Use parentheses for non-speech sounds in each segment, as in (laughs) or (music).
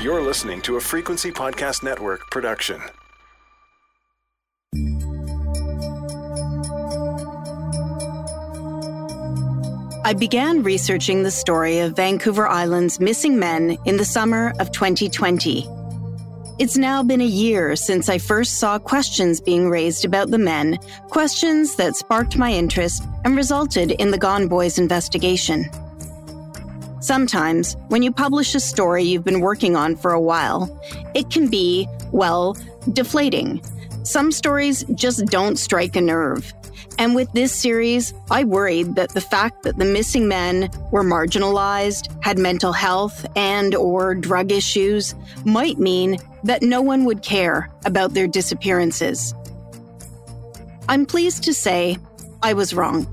You're listening to a Frequency Podcast Network production. I began researching the story of Vancouver Island's missing men in the summer of 2020. It's now been a year since I first saw questions being raised about the men, questions that sparked my interest and resulted in the Gone Boys investigation. Sometimes, when you publish a story you've been working on for a while, it can be, well, deflating. Some stories just don't strike a nerve. And with this series, I worried that the fact that the missing men were marginalized, had mental health and or drug issues might mean that no one would care about their disappearances. I'm pleased to say I was wrong.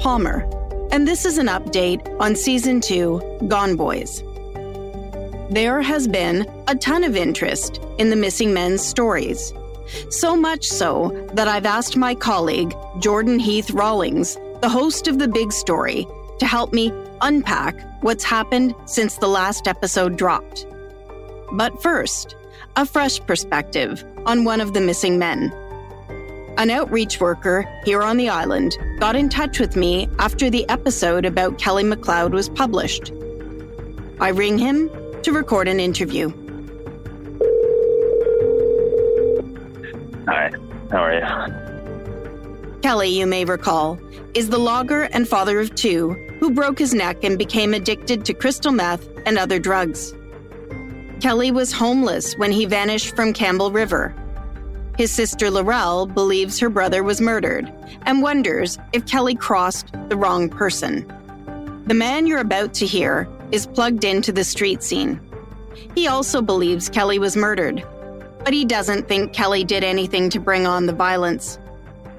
Palmer, and this is an update on Season 2 Gone Boys. There has been a ton of interest in the missing men's stories. So much so that I've asked my colleague, Jordan Heath Rawlings, the host of The Big Story, to help me unpack what's happened since the last episode dropped. But first, a fresh perspective on one of the missing men. An outreach worker here on the island got in touch with me after the episode about Kelly McLeod was published. I ring him to record an interview. Hi, how are you? Kelly, you may recall, is the logger and father of two who broke his neck and became addicted to crystal meth and other drugs. Kelly was homeless when he vanished from Campbell River his sister Laurel believes her brother was murdered and wonders if Kelly crossed the wrong person. The man you're about to hear is plugged into the street scene. He also believes Kelly was murdered, but he doesn't think Kelly did anything to bring on the violence.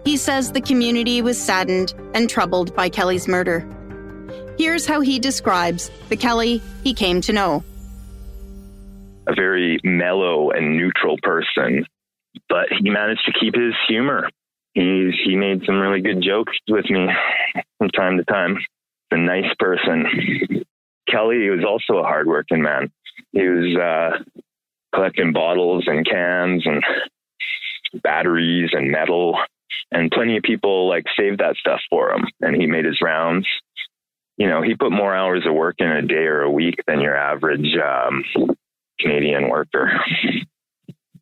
He says the community was saddened and troubled by Kelly's murder. Here's how he describes the Kelly he came to know. A very mellow and neutral person but he managed to keep his humor. He's he made some really good jokes with me from time to time. A nice person. Kelly was also a hardworking man. He was uh, collecting bottles and cans and batteries and metal, and plenty of people like saved that stuff for him. And he made his rounds. You know, he put more hours of work in a day or a week than your average um, Canadian worker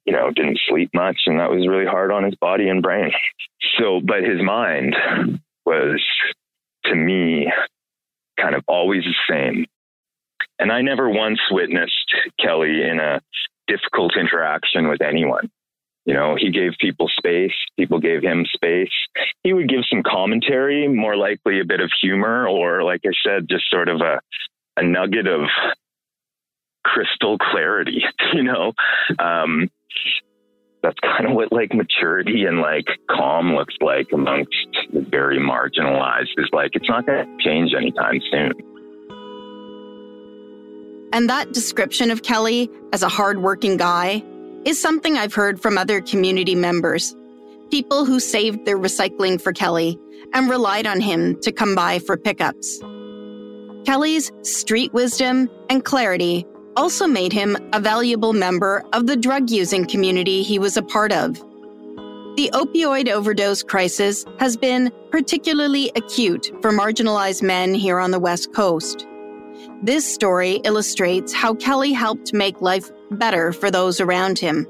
you know, didn't sleep much and that was really hard on his body and brain. (laughs) So, but his mind was to me kind of always the same. And I never once witnessed Kelly in a difficult interaction with anyone. You know, he gave people space, people gave him space. He would give some commentary, more likely a bit of humor, or like I said, just sort of a, a nugget of crystal clarity, (laughs) you know? Um, that's kind of what like maturity and like calm looks like amongst the very marginalized is like it's not going to change anytime soon. And that description of Kelly as a hardworking guy is something I've heard from other community members. People who saved their recycling for Kelly and relied on him to come by for pickups. Kelly's street wisdom and clarity also made him a valuable member of the drug using community he was a part of. The opioid overdose crisis has been particularly acute for marginalized men here on the West Coast. This story illustrates how Kelly helped make life better for those around him.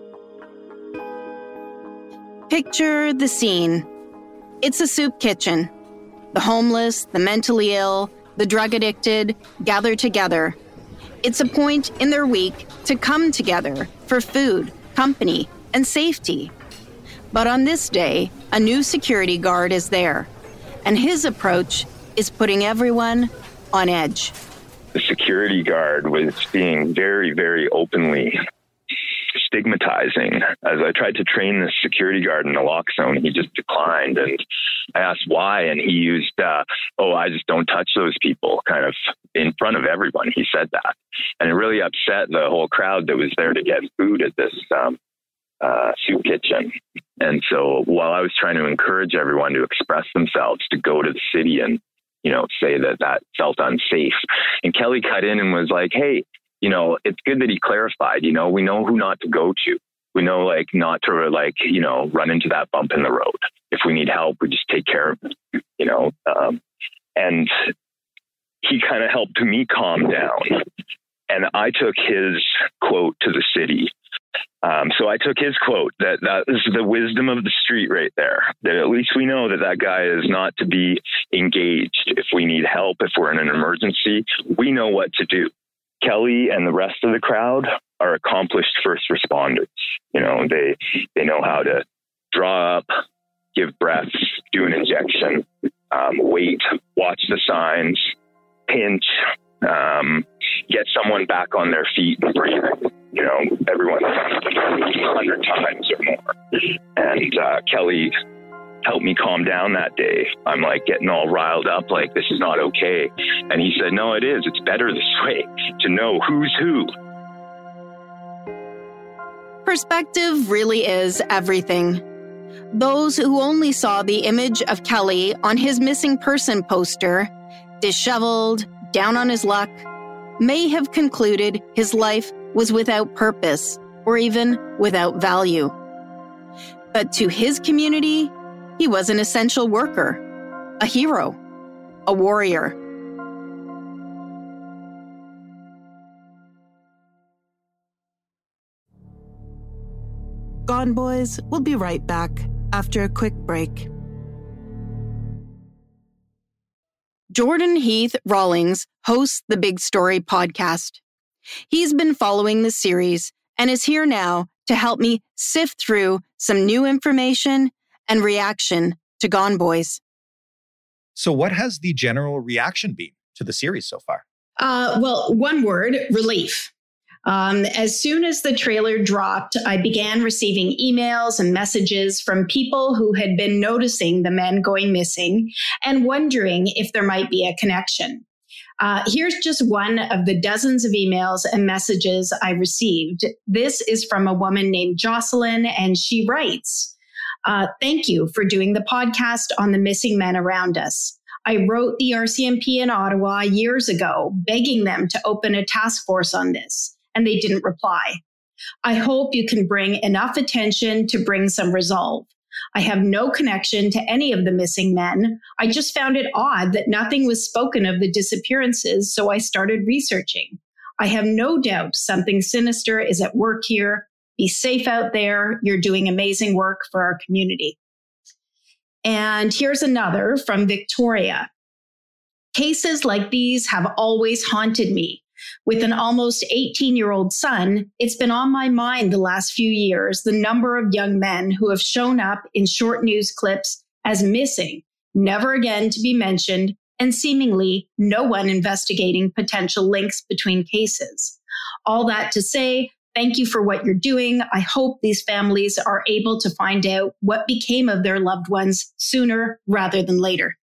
Picture the scene. It's a soup kitchen. The homeless, the mentally ill, the drug addicted gather together it's a point in their week to come together for food, company, and safety. But on this day, a new security guard is there, and his approach is putting everyone on edge. The security guard was being very, very openly stigmatizing. As I tried to train the security guard in zone, he just declined. And I asked why, and he used, uh, "Oh, I just don't touch those people," kind of in front of everyone. He said that, and it really upset the whole crowd that was there to get food at this um, uh, soup kitchen. And so while I was trying to encourage everyone to express themselves, to go to the city and, you know, say that that felt unsafe, and Kelly cut in and was like, hey, you know, it's good that he clarified, you know, we know who not to go to. We know like not to like, you know, run into that bump in the road. If we need help, we just take care of it, you know. Um, and he kind of helped me calm down. And I took his quote to the city. Um, so I took his quote that that is the wisdom of the street right there. That at least we know that that guy is not to be engaged. If we need help, if we're in an emergency, we know what to do. Kelly and the rest of the crowd are accomplished first responders. You know, they they know how to draw up, give breaths, do an injection, um, wait, watch the signs, pinch, um, get someone back on their feet and breathing. You know, everyone's hundred times or more. And uh, Kelly helped me calm down that day. I'm like getting all riled up, like this is not okay. And he said, No, it is. It's better this (laughs) way to know who's who. Perspective really is everything. Those who only saw the image of Kelly on his missing person poster, disheveled, down on his luck, may have concluded his life was without purpose or even without value. But to his community, he was an essential worker, a hero, a warrior. Gone Boys We'll be right back after a quick break. Jordan Heath Rawlings hosts the Big Story podcast. He's been following the series and is here now to help me sift through some new information and reaction to Gone Boys. So, what has the general reaction been to the series so far? Uh, well, one word relief. Um, as soon as the trailer dropped, I began receiving emails and messages from people who had been noticing the men going missing and wondering if there might be a connection. Uh, here's just one of the dozens of emails and messages I received. This is from a woman named Jocelyn, and she writes, uh, Thank you for doing the podcast on the missing men around us. I wrote the RCMP in Ottawa years ago, begging them to open a task force on this and they didn't reply. I hope you can bring enough attention to bring some resolve. I have no connection to any of the missing men. I just found it odd that nothing was spoken of the disappearances, so I started researching. I have no doubt something sinister is at work here. Be safe out there. You're doing amazing work for our community. And here's another from Victoria. Cases like these have always haunted me. With an almost 18 year old son, it's been on my mind the last few years the number of young men who have shown up in short news clips as missing, never again to be mentioned, and seemingly no one investigating potential links between cases. All that to say, thank you for what you're doing. I hope these families are able to find out what became of their loved ones sooner rather than later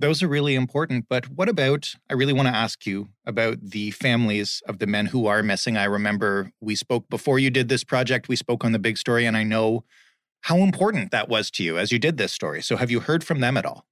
those are really important. But what about? I really want to ask you about the families of the men who are missing. I remember we spoke before you did this project, we spoke on the big story, and I know how important that was to you as you did this story. So have you heard from them at all?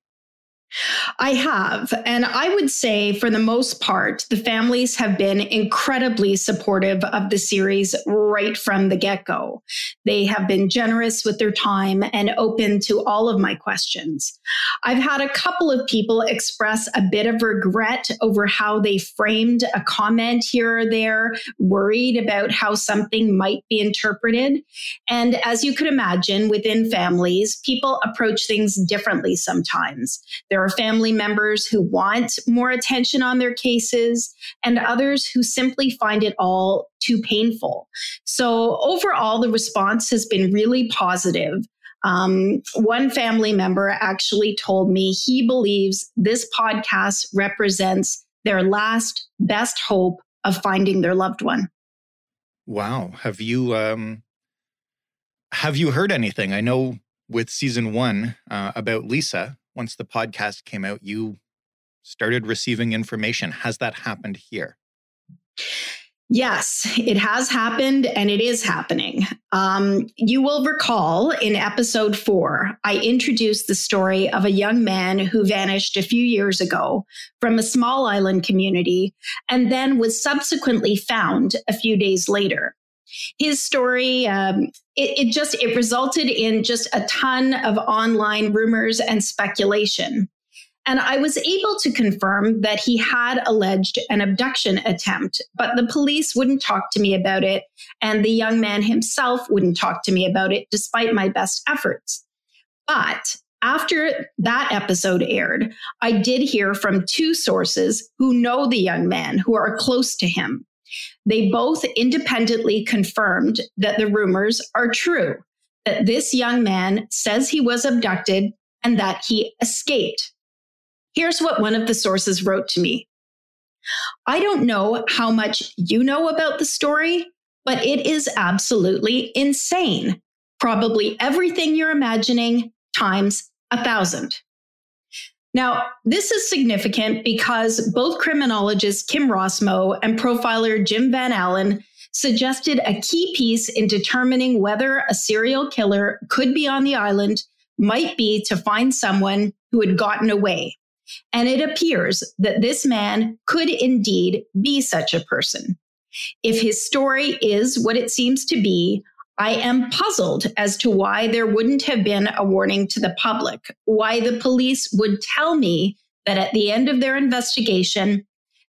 I have. And I would say, for the most part, the families have been incredibly supportive of the series right from the get go. They have been generous with their time and open to all of my questions. I've had a couple of people express a bit of regret over how they framed a comment here or there, worried about how something might be interpreted. And as you could imagine, within families, people approach things differently sometimes. There are family members who want more attention on their cases and others who simply find it all too painful. So overall, the response has been really positive. Um, one family member actually told me he believes this podcast represents their last best hope of finding their loved one. Wow. Have you um have you heard anything? I know with season one uh, about Lisa, once the podcast came out, you started receiving information. Has that happened here? Yes, it has happened and it is happening. Um, you will recall in episode four, I introduced the story of a young man who vanished a few years ago from a small island community and then was subsequently found a few days later. His story, um, it, it just it resulted in just a ton of online rumors and speculation. And I was able to confirm that he had alleged an abduction attempt, but the police wouldn't talk to me about it. And the young man himself wouldn't talk to me about it, despite my best efforts. But after that episode aired, I did hear from two sources who know the young man, who are close to him. They both independently confirmed that the rumors are true, that this young man says he was abducted and that he escaped. Here's what one of the sources wrote to me I don't know how much you know about the story, but it is absolutely insane. Probably everything you're imagining times a thousand. Now, this is significant because both criminologist Kim Rossmo and profiler Jim Van Allen suggested a key piece in determining whether a serial killer could be on the island might be to find someone who had gotten away. And it appears that this man could indeed be such a person. If his story is what it seems to be, I am puzzled as to why there wouldn't have been a warning to the public, why the police would tell me that at the end of their investigation,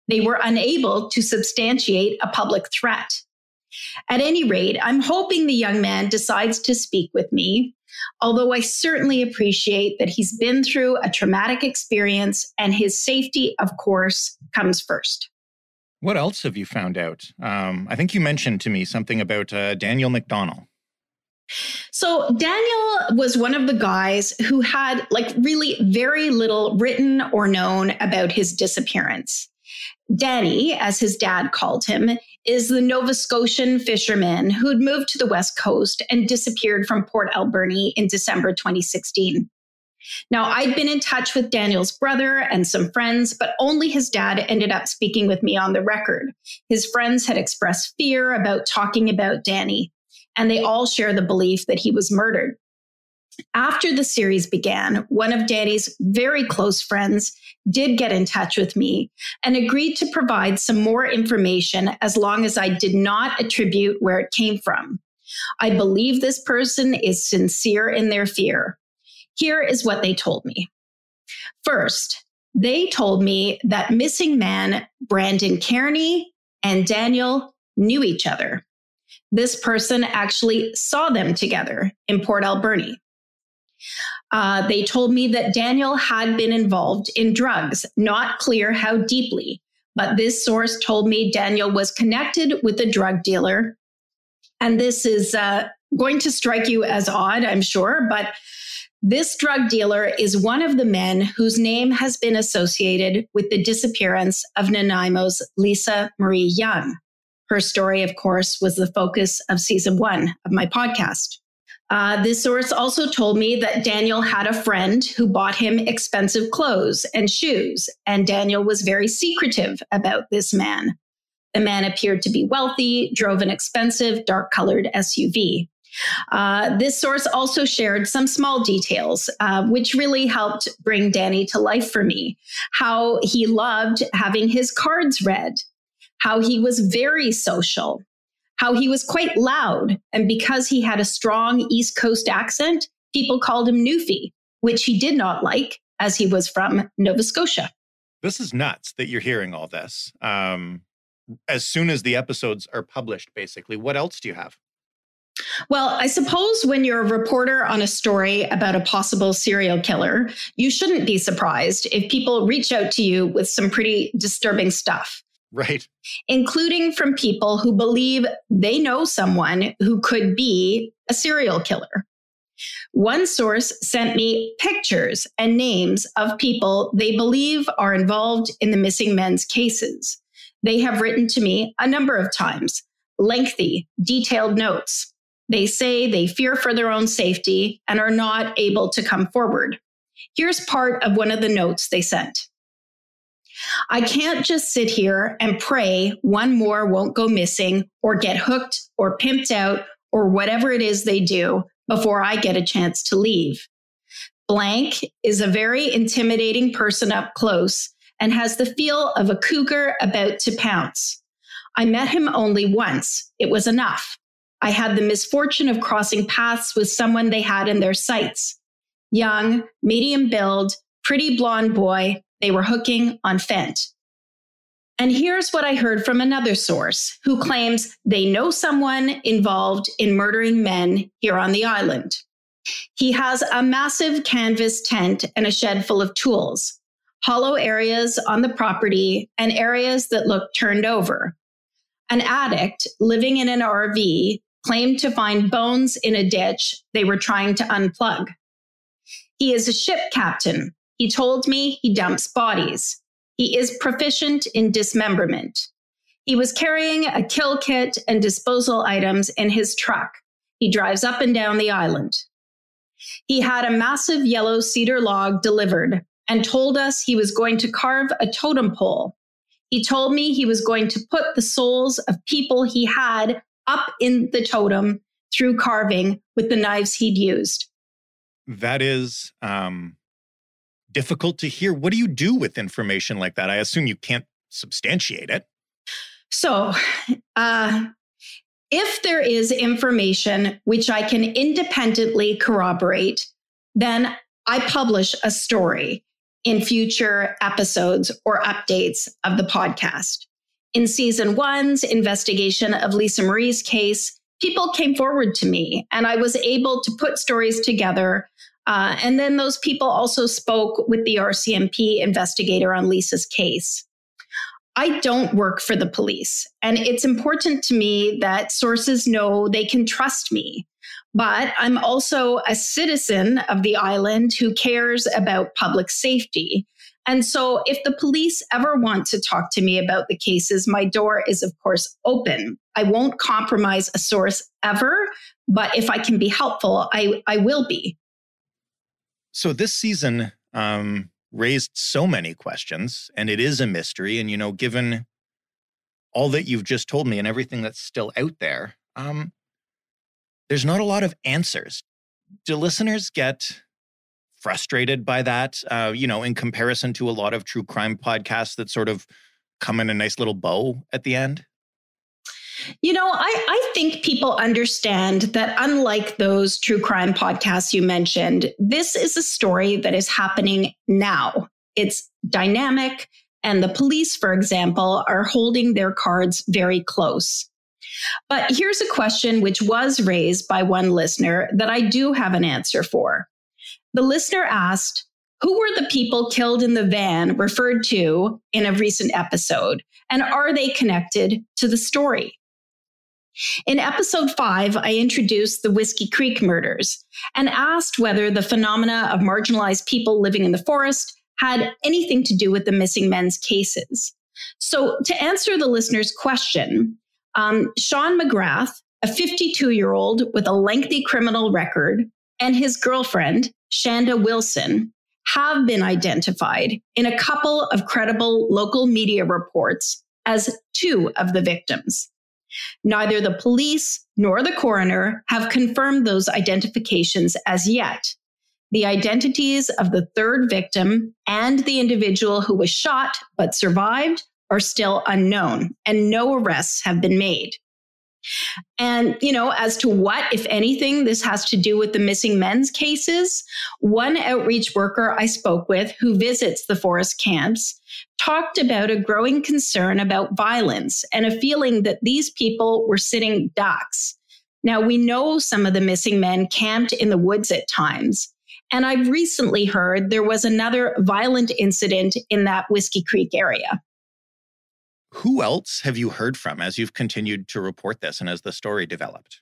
they were unable to substantiate a public threat. At any rate, I'm hoping the young man decides to speak with me although I certainly appreciate that he's been through a traumatic experience and his safety, of course, comes first. What else have you found out? Um, I think you mentioned to me something about uh, Daniel McDonnell. So, Daniel was one of the guys who had like really very little written or known about his disappearance. Danny, as his dad called him, is the Nova Scotian fisherman who'd moved to the West Coast and disappeared from Port Alberni in December 2016. Now, I'd been in touch with Daniel's brother and some friends, but only his dad ended up speaking with me on the record. His friends had expressed fear about talking about Danny, and they all share the belief that he was murdered. After the series began, one of Danny's very close friends did get in touch with me and agreed to provide some more information as long as I did not attribute where it came from. I believe this person is sincere in their fear. Here is what they told me. First, they told me that missing man Brandon Kearney and Daniel knew each other. This person actually saw them together in Port Alberni. Uh, they told me that Daniel had been involved in drugs, not clear how deeply, but this source told me Daniel was connected with a drug dealer. And this is uh, going to strike you as odd, I'm sure, but this drug dealer is one of the men whose name has been associated with the disappearance of Nanaimo's Lisa Marie Young. Her story, of course, was the focus of season one of my podcast. Uh, this source also told me that Daniel had a friend who bought him expensive clothes and shoes, and Daniel was very secretive about this man. The man appeared to be wealthy, drove an expensive, dark colored SUV. Uh, this source also shared some small details, uh, which really helped bring Danny to life for me. How he loved having his cards read, how he was very social, how he was quite loud. And because he had a strong East Coast accent, people called him Newfie, which he did not like as he was from Nova Scotia. This is nuts that you're hearing all this. Um, as soon as the episodes are published, basically, what else do you have? Well, I suppose when you're a reporter on a story about a possible serial killer, you shouldn't be surprised if people reach out to you with some pretty disturbing stuff. Right. Including from people who believe they know someone who could be a serial killer. One source sent me pictures and names of people they believe are involved in the missing men's cases. They have written to me a number of times, lengthy, detailed notes. They say they fear for their own safety and are not able to come forward. Here's part of one of the notes they sent. I can't just sit here and pray one more won't go missing or get hooked or pimped out or whatever it is they do before I get a chance to leave. Blank is a very intimidating person up close and has the feel of a cougar about to pounce. I met him only once. It was enough. I had the misfortune of crossing paths with someone they had in their sights. Young, medium build, pretty blonde boy, they were hooking on Fent. And here's what I heard from another source who claims they know someone involved in murdering men here on the island. He has a massive canvas tent and a shed full of tools, hollow areas on the property, and areas that look turned over. An addict living in an RV claimed to find bones in a ditch they were trying to unplug. He is a ship captain. He told me he dumps bodies. He is proficient in dismemberment. He was carrying a kill kit and disposal items in his truck. He drives up and down the island. He had a massive yellow cedar log delivered and told us he was going to carve a totem pole. He told me he was going to put the souls of people he had up in the totem through carving with the knives he'd used. That is um, difficult to hear. What do you do with information like that? I assume you can't substantiate it. So, uh, if there is information which I can independently corroborate, then I publish a story in future episodes or updates of the podcast. In season one's investigation of Lisa Marie's case, people came forward to me and I was able to put stories together. Uh, and then those people also spoke with the RCMP investigator on Lisa's case. I don't work for the police, and it's important to me that sources know they can trust me. But I'm also a citizen of the island who cares about public safety. And so, if the police ever want to talk to me about the cases, my door is, of course, open. I won't compromise a source ever, but if I can be helpful, I, I will be. So, this season um, raised so many questions, and it is a mystery. And, you know, given all that you've just told me and everything that's still out there, um, there's not a lot of answers. Do listeners get frustrated by that, uh, you know, in comparison to a lot of true crime podcasts that sort of come in a nice little bow at the end? You know, I, I think people understand that unlike those true crime podcasts you mentioned, this is a story that is happening now. It's dynamic, and the police, for example, are holding their cards very close. But here's a question which was raised by one listener that I do have an answer for. The listener asked, Who were the people killed in the van referred to in a recent episode? And are they connected to the story? In episode five, I introduced the Whiskey Creek murders and asked whether the phenomena of marginalized people living in the forest had anything to do with the missing men's cases. So, to answer the listener's question, um, Sean McGrath, a 52 year old with a lengthy criminal record, and his girlfriend, Shanda Wilson, have been identified in a couple of credible local media reports as two of the victims. Neither the police nor the coroner have confirmed those identifications as yet. The identities of the third victim and the individual who was shot but survived are still unknown, and no arrests have been made. And, you know, as to what, if anything, this has to do with the missing men's cases, one outreach worker I spoke with who visits the forest camps talked about a growing concern about violence and a feeling that these people were sitting ducks. Now, we know some of the missing men camped in the woods at times. And I've recently heard there was another violent incident in that Whiskey Creek area. Who else have you heard from as you've continued to report this and as the story developed?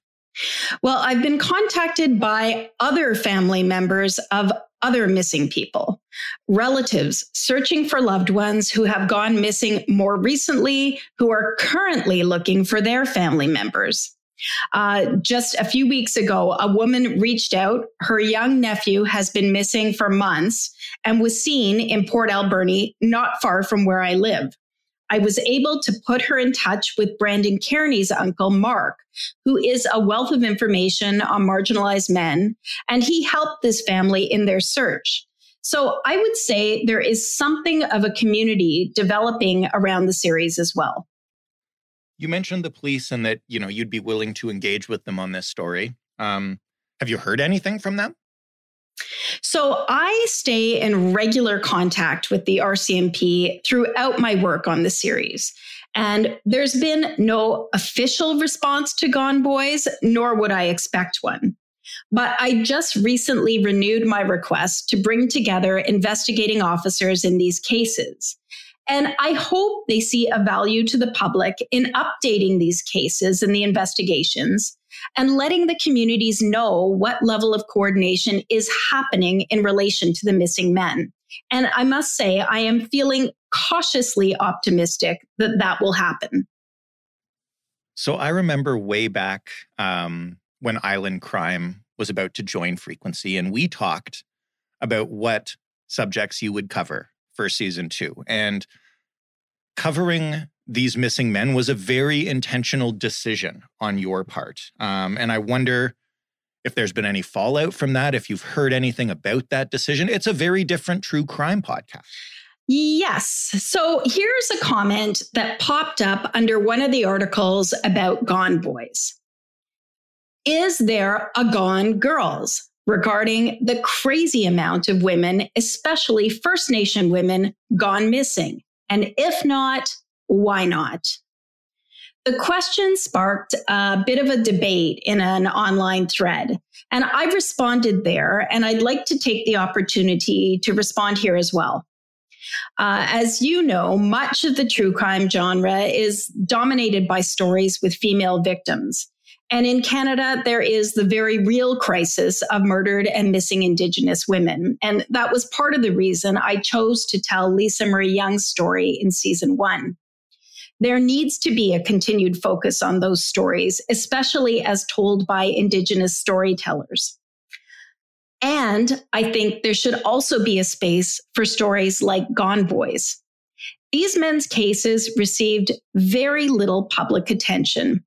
Well, I've been contacted by other family members of other missing people, relatives searching for loved ones who have gone missing more recently, who are currently looking for their family members. Uh, just a few weeks ago, a woman reached out. Her young nephew has been missing for months and was seen in Port Alberni, not far from where I live. I was able to put her in touch with Brandon Kearney's uncle, Mark, who is a wealth of information on marginalized men, and he helped this family in their search. So I would say there is something of a community developing around the series as well. You mentioned the police and that, you know, you'd be willing to engage with them on this story. Um, have you heard anything from them? So I stay in regular contact with the RCMP throughout my work on the series. And there's been no official response to Gone Boys, nor would I expect one. But I just recently renewed my request to bring together investigating officers in these cases. And I hope they see a value to the public in updating these cases and the investigations and letting the communities know what level of coordination is happening in relation to the missing men. And I must say, I am feeling cautiously optimistic that that will happen. So I remember way back um, when Island Crime was about to join Frequency, and we talked about what subjects you would cover for season two. And covering these missing men was a very intentional decision on your part. Um, and I wonder if there's been any fallout from that, if you've heard anything about that decision. It's a very different true crime podcast. Yes. So here's a comment that popped up under one of the articles about Gone Boys. Is there a Gone Girls? Regarding the crazy amount of women, especially First Nation women, gone missing. And if not, why not? The question sparked a bit of a debate in an online thread. And I responded there, and I'd like to take the opportunity to respond here as well. Uh, as you know, much of the true crime genre is dominated by stories with female victims. And in Canada, there is the very real crisis of murdered and missing Indigenous women. And that was part of the reason I chose to tell Lisa Marie Young's story in season one. There needs to be a continued focus on those stories, especially as told by Indigenous storytellers. And I think there should also be a space for stories like Gone Boys. These men's cases received very little public attention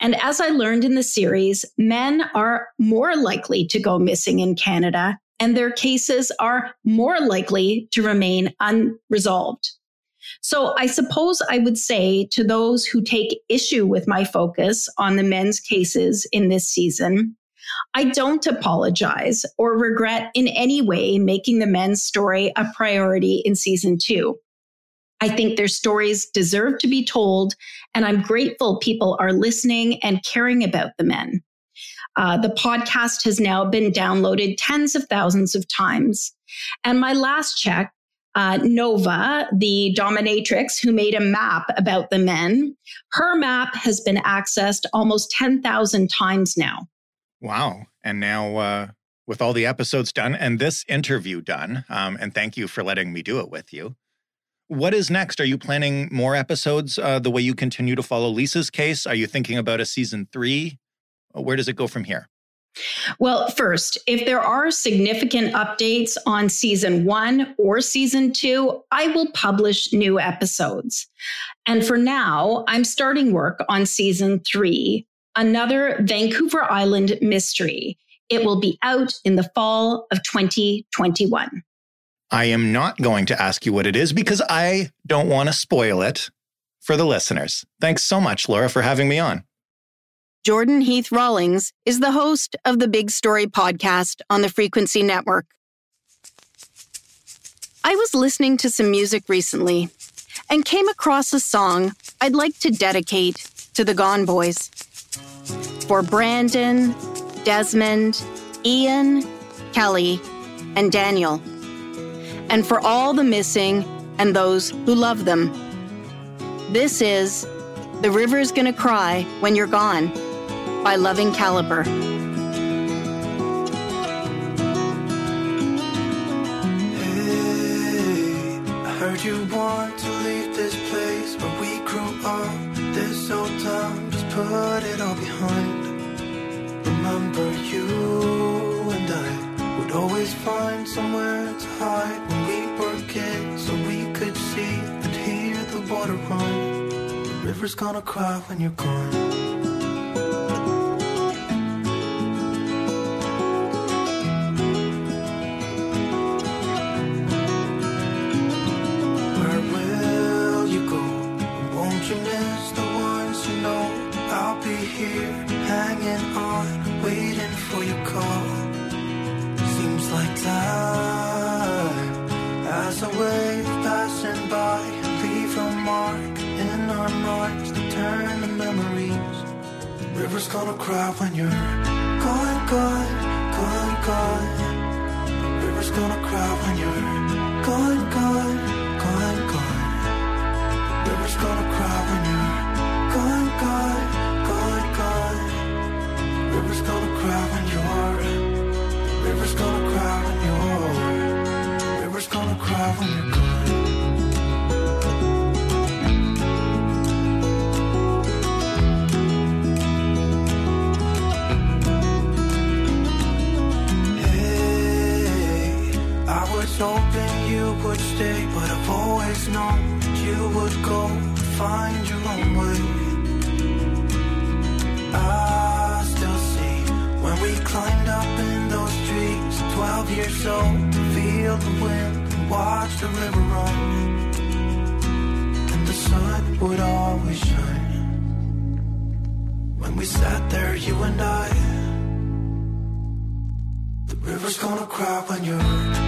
and as I learned in the series, men are more likely to go missing in Canada, and their cases are more likely to remain unresolved. So I suppose I would say to those who take issue with my focus on the men's cases in this season, I don't apologize or regret in any way making the men's story a priority in season two. I think their stories deserve to be told, and I'm grateful people are listening and caring about the men. Uh, the podcast has now been downloaded tens of thousands of times. And my last check, uh, Nova, the dominatrix who made a map about the men, her map has been accessed almost 10,000 times now. Wow. And now, uh, with all the episodes done and this interview done, um, and thank you for letting me do it with you. What is next? Are you planning more episodes uh, the way you continue to follow Lisa's case? Are you thinking about a season three? Where does it go from here? Well, first, if there are significant updates on season one or season two, I will publish new episodes. And for now, I'm starting work on season three, another Vancouver Island mystery. It will be out in the fall of 2021. I am not going to ask you what it is because I don't want to spoil it for the listeners. Thanks so much, Laura, for having me on. Jordan Heath Rawlings is the host of the Big Story podcast on the Frequency Network. I was listening to some music recently and came across a song I'd like to dedicate to the Gone Boys. For Brandon, Desmond, Ian, Kelly, and Daniel and for all the missing and those who love them. This is The River's Gonna Cry When You're Gone by Loving Caliber. Hey, I heard you want to leave this place where we grew up. This old town, just put it all behind remember you and I would always find somewhere to hide when we were kids so we could see and hear the water run. The river's gonna cry when you're gone. Here, hanging on, waiting for your call. Seems like time as a wave passing by, leave a mark in our minds to turn to memories. River's gonna cry when you're gone, gone, gone, gone. River's gonna cry when you're gone, gone, gone, gone. River's gonna cry when you're River's gonna cry when you're. River's gonna cry when you're gone. Hey, I was hoping you would stay, but I've always known that you would go find your own way. I still see when we climbed up in those 12 years old, feel the wind and watch the river run. And the sun would always shine. When we sat there, you and I. The river's gonna cry when you're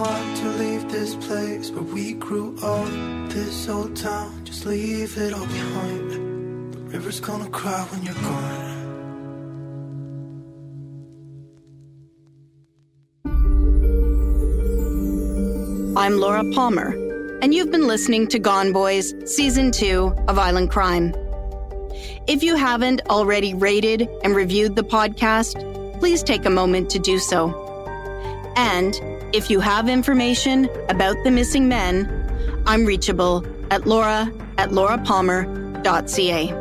want to leave this place where we grew up. This old town, just leave it all behind. The river's gonna cry when you're gone. I'm Laura Palmer, and you've been listening to Gone Boys, Season 2 of Island Crime. If you haven't already rated and reviewed the podcast, please take a moment to do so. And if you have information about the missing men, I'm reachable at laura at laurapalmer.ca.